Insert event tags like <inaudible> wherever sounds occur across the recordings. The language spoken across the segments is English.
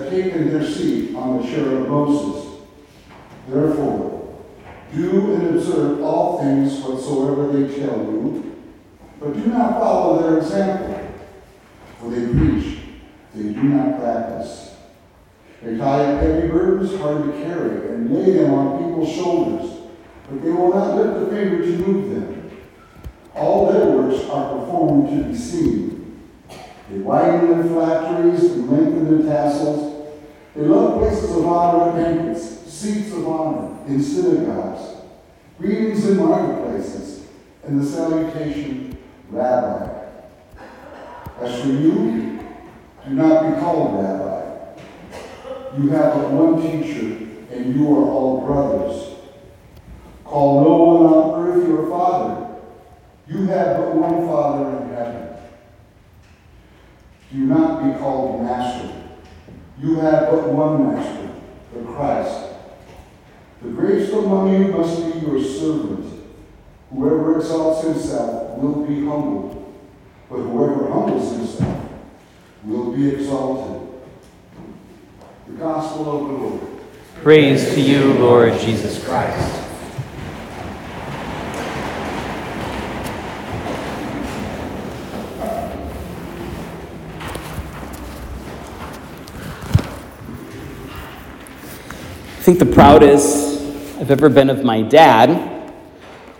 have taken their seat on the chair of Moses. Therefore, do and observe all things whatsoever they tell you, but do not follow their example, for they preach, they do not practice. They tie up heavy burdens hard to carry and lay them on people's shoulders, but they will not lift a finger to move them. All their works are performed to be seen. They widen their phylacteries and lengthen their tassels. They love places of honor at banquets, seats of honor in synagogues, greetings in marketplaces, and the salutation, Rabbi. As for you, do not be called Rabbi. You have but one teacher, and you are all brothers. Call no one on earth your father. You have but one Father in heaven. Do not be called master. You have but one master, the Christ. The greatest among you must be your servant. Whoever exalts himself will be humbled, but whoever humbles himself will be exalted. The Gospel of the Lord. Praise to you, Lord Jesus Christ. I think the proudest I've ever been of my dad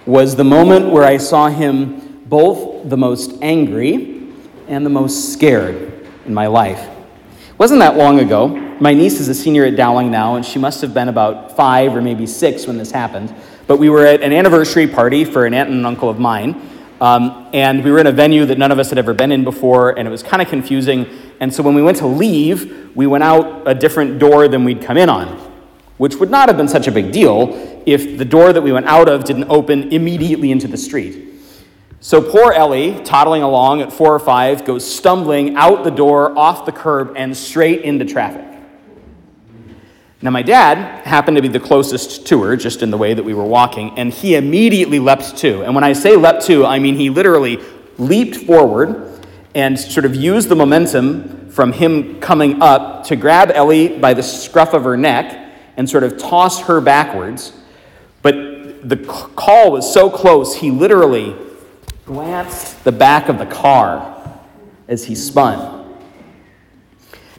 was the moment where I saw him both the most angry and the most scared in my life. It wasn't that long ago. My niece is a senior at Dowling now, and she must have been about five or maybe six when this happened. But we were at an anniversary party for an aunt and an uncle of mine, um, and we were in a venue that none of us had ever been in before, and it was kind of confusing. And so when we went to leave, we went out a different door than we'd come in on which would not have been such a big deal if the door that we went out of didn't open immediately into the street. So poor Ellie, toddling along at four or five, goes stumbling out the door, off the curb, and straight into traffic. Now, my dad happened to be the closest to her, just in the way that we were walking, and he immediately leapt to. And when I say leapt to, I mean he literally leaped forward and sort of used the momentum from him coming up to grab Ellie by the scruff of her neck and sort of toss her backwards. But the call was so close, he literally glanced the back of the car as he spun.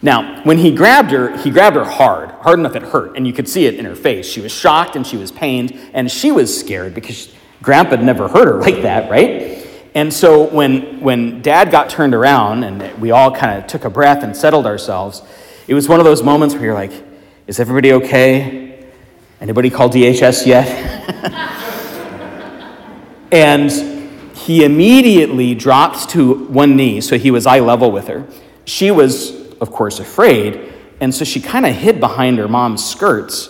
Now, when he grabbed her, he grabbed her hard, hard enough it hurt, and you could see it in her face. She was shocked and she was pained, and she was scared because Grandpa had never hurt her like that, right? And so when, when Dad got turned around and we all kind of took a breath and settled ourselves, it was one of those moments where you're like, is everybody okay? Anybody call DHS yet? <laughs> and he immediately dropped to one knee, so he was eye level with her. She was, of course, afraid, and so she kind of hid behind her mom's skirts.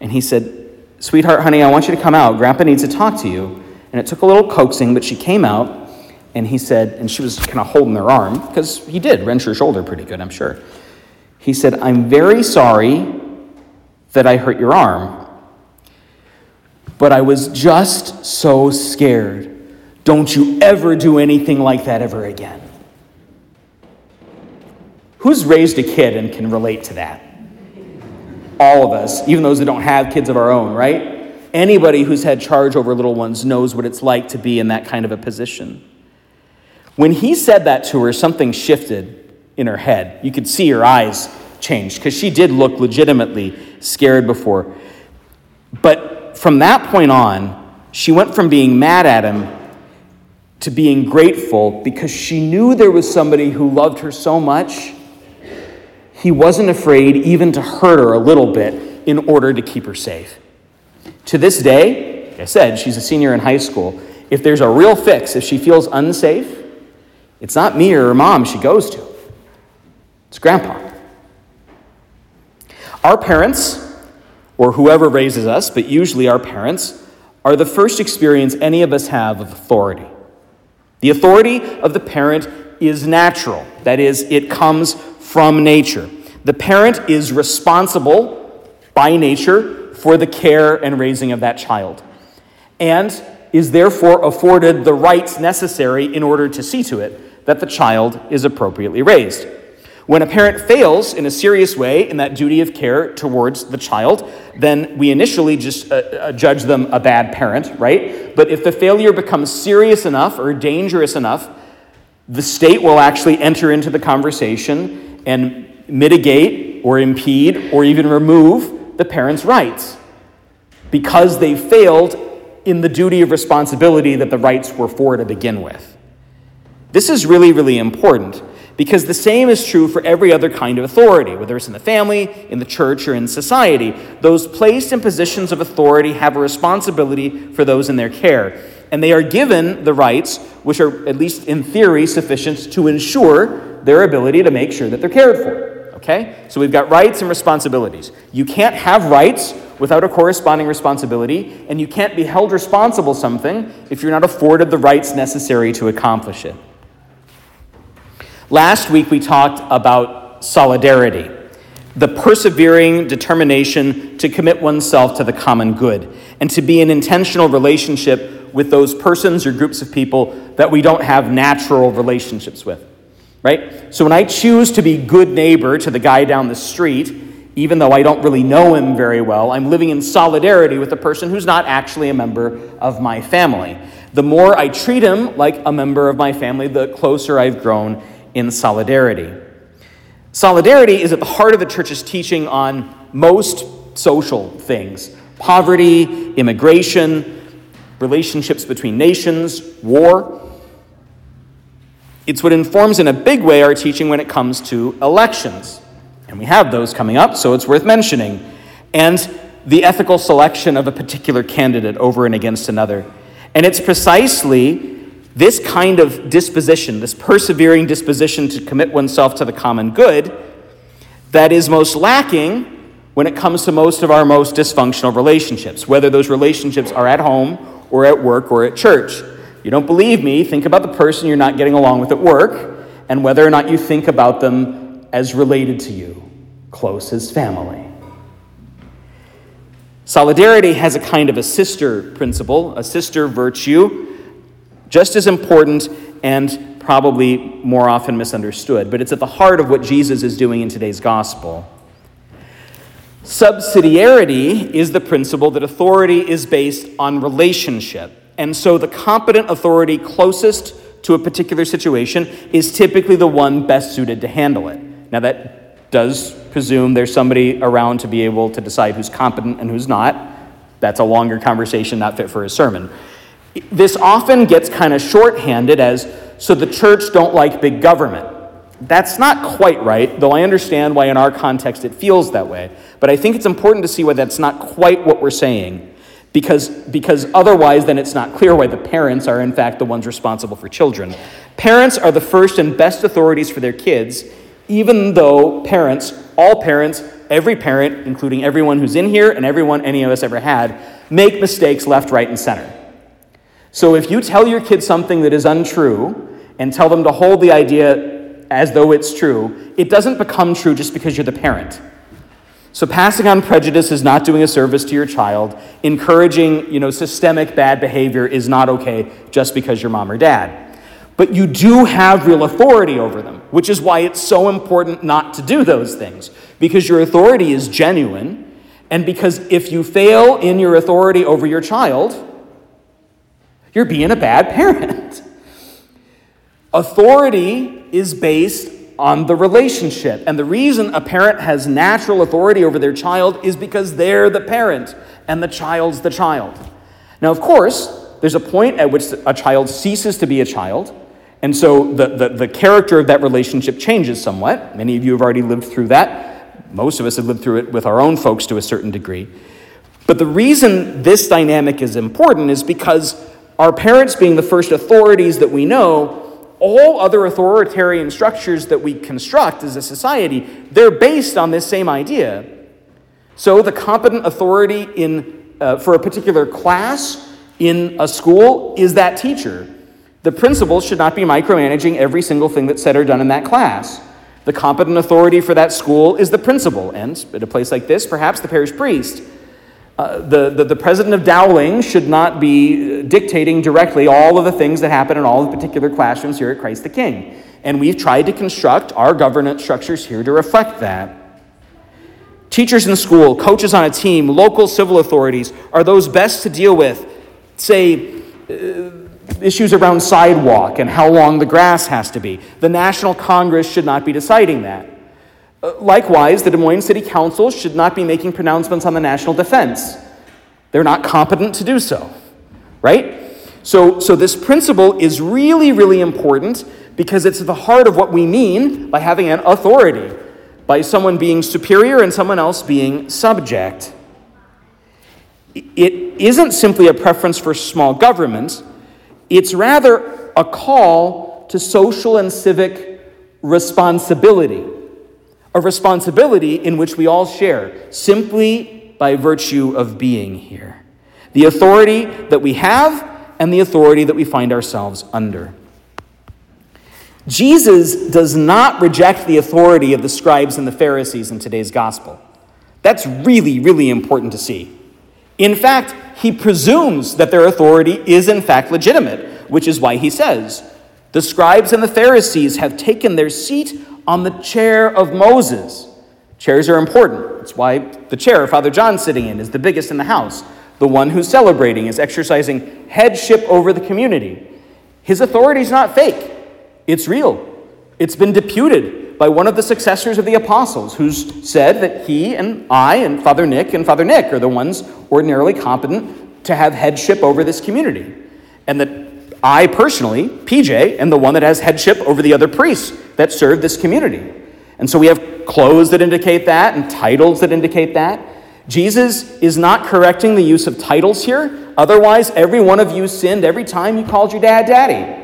And he said, Sweetheart, honey, I want you to come out. Grandpa needs to talk to you. And it took a little coaxing, but she came out, and he said, and she was kind of holding her arm, because he did wrench her shoulder pretty good, I'm sure. He said, I'm very sorry that I hurt your arm. But I was just so scared. Don't you ever do anything like that ever again. Who's raised a kid and can relate to that? All of us, even those that don't have kids of our own, right? Anybody who's had charge over little ones knows what it's like to be in that kind of a position. When he said that to her, something shifted in her head. You could see her eyes changed because she did look legitimately scared before. But from that point on, she went from being mad at him to being grateful because she knew there was somebody who loved her so much. He wasn't afraid even to hurt her a little bit in order to keep her safe. To this day, like I said, she's a senior in high school. If there's a real fix, if she feels unsafe, it's not me or her mom she goes to, it's grandpa. Our parents, or whoever raises us, but usually our parents, are the first experience any of us have of authority. The authority of the parent is natural, that is, it comes from nature. The parent is responsible by nature for the care and raising of that child, and is therefore afforded the rights necessary in order to see to it that the child is appropriately raised. When a parent fails in a serious way in that duty of care towards the child, then we initially just uh, uh, judge them a bad parent, right? But if the failure becomes serious enough or dangerous enough, the state will actually enter into the conversation and mitigate or impede or even remove the parent's rights because they failed in the duty of responsibility that the rights were for to begin with. This is really, really important because the same is true for every other kind of authority, whether it's in the family, in the church, or in society. Those placed in positions of authority have a responsibility for those in their care, and they are given the rights, which are, at least in theory, sufficient to ensure their ability to make sure that they're cared for. Okay? So we've got rights and responsibilities. You can't have rights without a corresponding responsibility, and you can't be held responsible for something if you're not afforded the rights necessary to accomplish it. Last week we talked about solidarity, the persevering determination to commit oneself to the common good, and to be in intentional relationship with those persons or groups of people that we don't have natural relationships with. Right? So when I choose to be good neighbor to the guy down the street, even though I don't really know him very well, I'm living in solidarity with a person who's not actually a member of my family. The more I treat him like a member of my family, the closer I've grown in solidarity. Solidarity is at the heart of the church's teaching on most social things poverty, immigration, relationships between nations, war. It's what informs in a big way our teaching when it comes to elections. And we have those coming up, so it's worth mentioning. And the ethical selection of a particular candidate over and against another. And it's precisely this kind of disposition, this persevering disposition to commit oneself to the common good, that is most lacking when it comes to most of our most dysfunctional relationships, whether those relationships are at home or at work or at church. You don't believe me? Think about the person you're not getting along with at work and whether or not you think about them as related to you, close as family. Solidarity has a kind of a sister principle, a sister virtue just as important and probably more often misunderstood, but it's at the heart of what Jesus is doing in today's gospel. Subsidiarity is the principle that authority is based on relationship. And so the competent authority closest to a particular situation is typically the one best suited to handle it. Now, that does presume there's somebody around to be able to decide who's competent and who's not. That's a longer conversation, not fit for a sermon. This often gets kind of shorthanded as so the church don't like big government. That's not quite right, though I understand why in our context it feels that way. But I think it's important to see why that's not quite what we're saying. Because, because otherwise, then it's not clear why the parents are, in fact, the ones responsible for children. Parents are the first and best authorities for their kids, even though parents, all parents, every parent, including everyone who's in here and everyone any of us ever had, make mistakes left, right, and center. So if you tell your kids something that is untrue and tell them to hold the idea as though it's true, it doesn't become true just because you're the parent. So passing on prejudice is not doing a service to your child. Encouraging, you know, systemic bad behavior is not okay just because you're mom or dad. But you do have real authority over them, which is why it's so important not to do those things because your authority is genuine and because if you fail in your authority over your child, you're being a bad parent. Authority is based on the relationship. And the reason a parent has natural authority over their child is because they're the parent and the child's the child. Now, of course, there's a point at which a child ceases to be a child. And so the, the, the character of that relationship changes somewhat. Many of you have already lived through that. Most of us have lived through it with our own folks to a certain degree. But the reason this dynamic is important is because our parents being the first authorities that we know, all other authoritarian structures that we construct as a society, they're based on this same idea. So the competent authority in, uh, for a particular class in a school is that teacher. The principal should not be micromanaging every single thing that's said or done in that class. The competent authority for that school is the principal, and at a place like this, perhaps the parish priest. Uh, the, the, the, president of Dowling should not be dictating directly all of the things that happen in all the particular classrooms here at Christ the King. And we've tried to construct our governance structures here to reflect that. Teachers in school, coaches on a team, local civil authorities are those best to deal with, say, uh, issues around sidewalk and how long the grass has to be. The National Congress should not be deciding that. Uh, likewise, the Des Moines City Council should not be making pronouncements on the national defense. They're not competent to do so, right? So, so this principle is really, really important because it's at the heart of what we mean by having an authority, by someone being superior and someone else being subject. It isn't simply a preference for small government, it's rather a call to social and civic responsibility a responsibility in which we all share simply by virtue of being here. The authority that we have and the authority that we find ourselves under. Jesus does not reject the authority of the scribes and the Pharisees in today's gospel. That's really, really important to see. In fact, he presumes that their authority is in fact legitimate, which is why he says, The scribes and the Pharisees have taken their seat on the chair of Moses. Chairs are important. That's why the chair Father John's sitting in is the biggest in the house. The one who's celebrating is exercising headship over the community. His authority is not fake, it's real. It's been deputed by one of the successors of the apostles who's said that he and I and Father Nick and Father Nick are the ones ordinarily competent to have headship over this community. And that I personally, PJ, am the one that has headship over the other priests that serve this community. And so we have clothes that indicate that and titles that indicate that. Jesus is not correcting the use of titles here. Otherwise, every one of you sinned every time you called your dad daddy.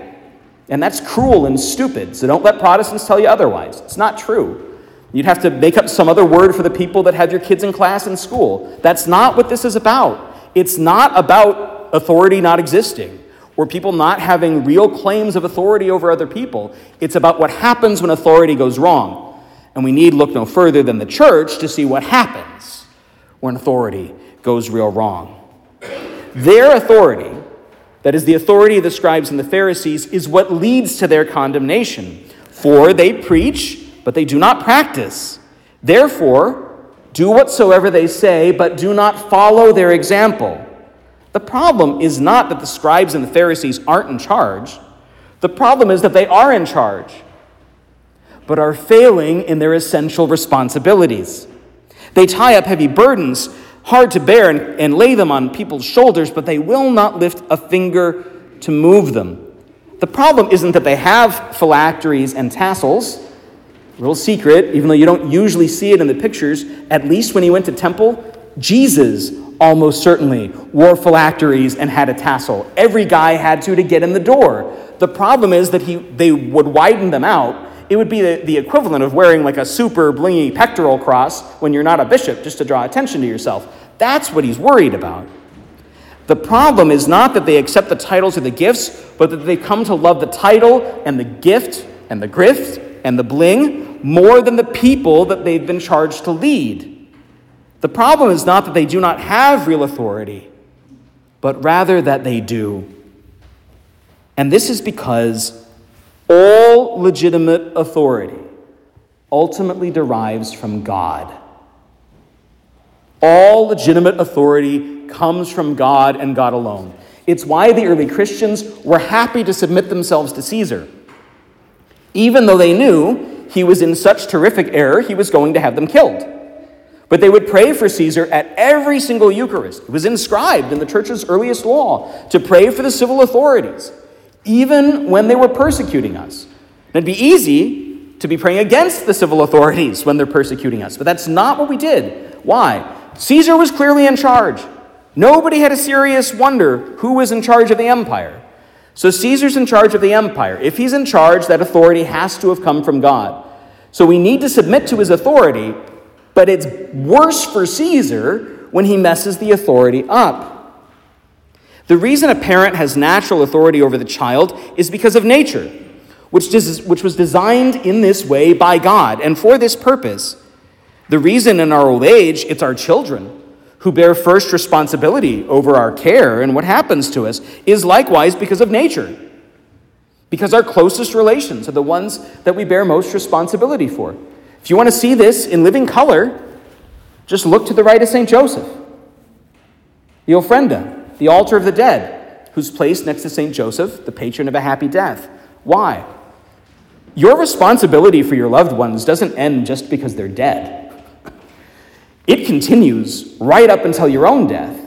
And that's cruel and stupid. So don't let Protestants tell you otherwise. It's not true. You'd have to make up some other word for the people that have your kids in class in school. That's not what this is about. It's not about authority not existing or people not having real claims of authority over other people. It's about what happens when authority goes wrong. And we need look no further than the church to see what happens when authority goes real wrong. Their authority, that is the authority of the scribes and the Pharisees, is what leads to their condemnation. For they preach, but they do not practice. Therefore, do whatsoever they say, but do not follow their example. The problem is not that the scribes and the Pharisees aren't in charge. The problem is that they are in charge, but are failing in their essential responsibilities. They tie up heavy burdens, hard to bear, and, and lay them on people's shoulders, but they will not lift a finger to move them. The problem isn't that they have phylacteries and tassels. Real secret, even though you don't usually see it in the pictures, at least when he went to temple, Jesus almost certainly wore phylacteries and had a tassel. Every guy had to to get in the door. The problem is that he, they would widen them out. It would be the, the equivalent of wearing like a super blingy pectoral cross when you're not a bishop just to draw attention to yourself. That's what he's worried about. The problem is not that they accept the titles or the gifts, but that they come to love the title and the gift and the grift and the bling more than the people that they've been charged to lead. The problem is not that they do not have real authority, but rather that they do. And this is because all legitimate authority ultimately derives from God. All legitimate authority comes from God and God alone. It's why the early Christians were happy to submit themselves to Caesar. Even though they knew he was in such terrific error, he was going to have them killed. But they would pray for Caesar at every single Eucharist. It was inscribed in the church's earliest law to pray for the civil authorities, even when they were persecuting us. And it'd be easy to be praying against the civil authorities when they're persecuting us, but that's not what we did. Why? Caesar was clearly in charge. Nobody had a serious wonder who was in charge of the empire. So Caesar's in charge of the empire. If he's in charge, that authority has to have come from God. So we need to submit to his authority, but it's worse for Caesar when he messes the authority up. The reason a parent has natural authority over the child is because of nature. which, des- which was designed in this way by God and for this purpose. The reason in our old age it's our children who bear first responsibility over our care and what happens to us is likewise because of nature. Because our closest relations are the ones that we bear most responsibility for. If you want to see this in living color, just look to the right of St. Joseph, the ofrenda, the altar of the dead, who's placed next to St. Joseph, the patron of a happy death. Why? Your responsibility for your loved ones doesn't end just because they're dead. It continues right up until your own death.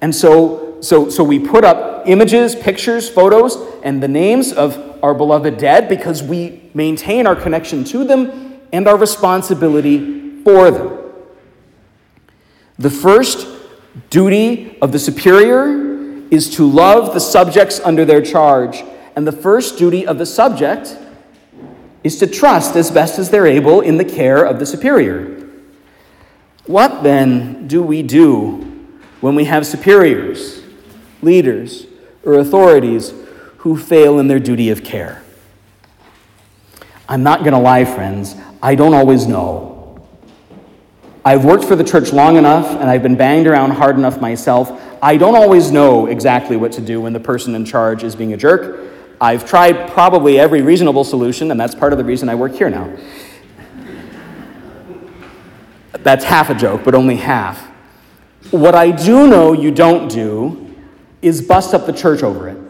And so, so, so we put up images, pictures, photos, and the names of our beloved dead because we maintain our connection to them and our responsibility for them. The first duty of the superior is to love the subjects under their charge. And the first duty of the subject is to trust as best as they're able in the care of the superior. What then do we do when we have superiors, leaders, or authorities who fail in their duty of care? I'm not going to lie, friends, I don't always know. I've worked for the church long enough and I've been banged around hard enough myself. I don't always know exactly what to do when the person in charge is being a jerk. I've tried probably every reasonable solution, and that's part of the reason I work here now. That's half a joke, but only half. What I do know you don't do is bust up the church over it.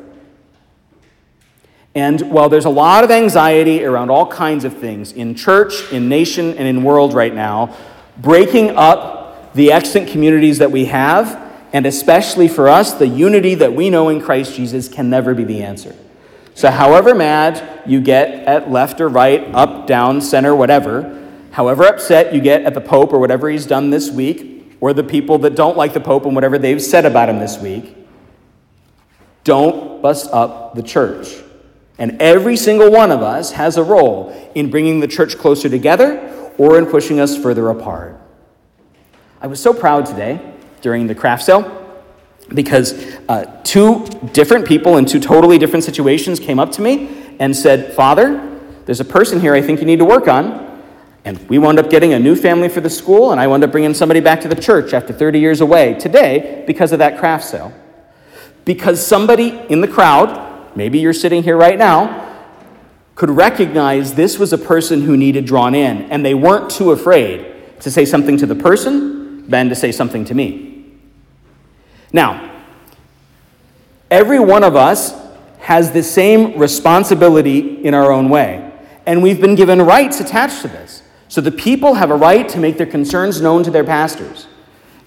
And while there's a lot of anxiety around all kinds of things in church, in nation, and in world right now, breaking up the extant communities that we have, and especially for us, the unity that we know in Christ Jesus can never be the answer. So, however mad you get at left or right, up, down, center, whatever, however upset you get at the Pope or whatever he's done this week, or the people that don't like the Pope and whatever they've said about him this week, don't bust up the church. And every single one of us has a role in bringing the church closer together or in pushing us further apart. I was so proud today during the craft sale because uh, two different people in two totally different situations came up to me and said, Father, there's a person here I think you need to work on. And we wound up getting a new family for the school, and I wound up bringing somebody back to the church after 30 years away today because of that craft sale. Because somebody in the crowd, maybe you're sitting here right now, could recognize this was a person who needed drawn in, and they weren't too afraid to say something to the person than to say something to me. Now, every one of us has the same responsibility in our own way, and we've been given rights attached to this. So the people have a right to make their concerns known to their pastors.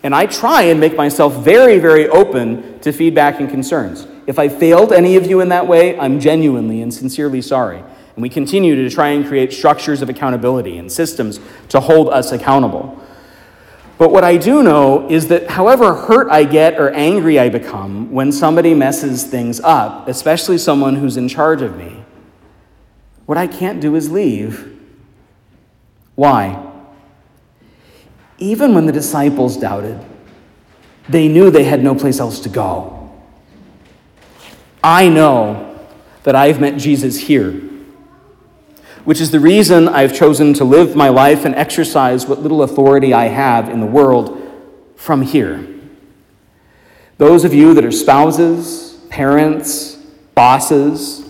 And I try and make myself very, very open to feedback and concerns. If I failed any of you in that way, I'm genuinely and sincerely sorry. And we continue to try and create structures of accountability and systems to hold us accountable. But what I do know is that however hurt I get or angry I become when somebody messes things up, especially someone who's in charge of me, what I can't do is leave. Why? Even when the disciples doubted, they knew they had no place else to go. I know that I've met Jesus here which is the reason I've chosen to live my life and exercise what little authority I have in the world from here. Those of you that are spouses, parents, bosses,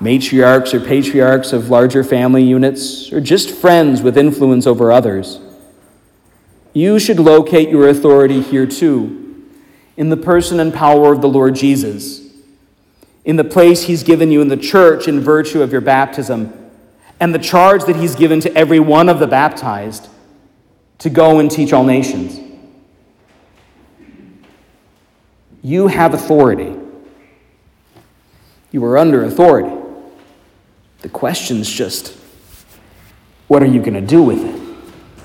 matriarchs or patriarchs of larger family units, or just friends with influence over others, you should locate your authority here too, in the person and power of the Lord Jesus, in the place He's given you in the church in virtue of your baptism and the charge that he's given to every one of the baptized to go and teach all nations. You have authority. You are under authority. The question's just what are you going to do with it?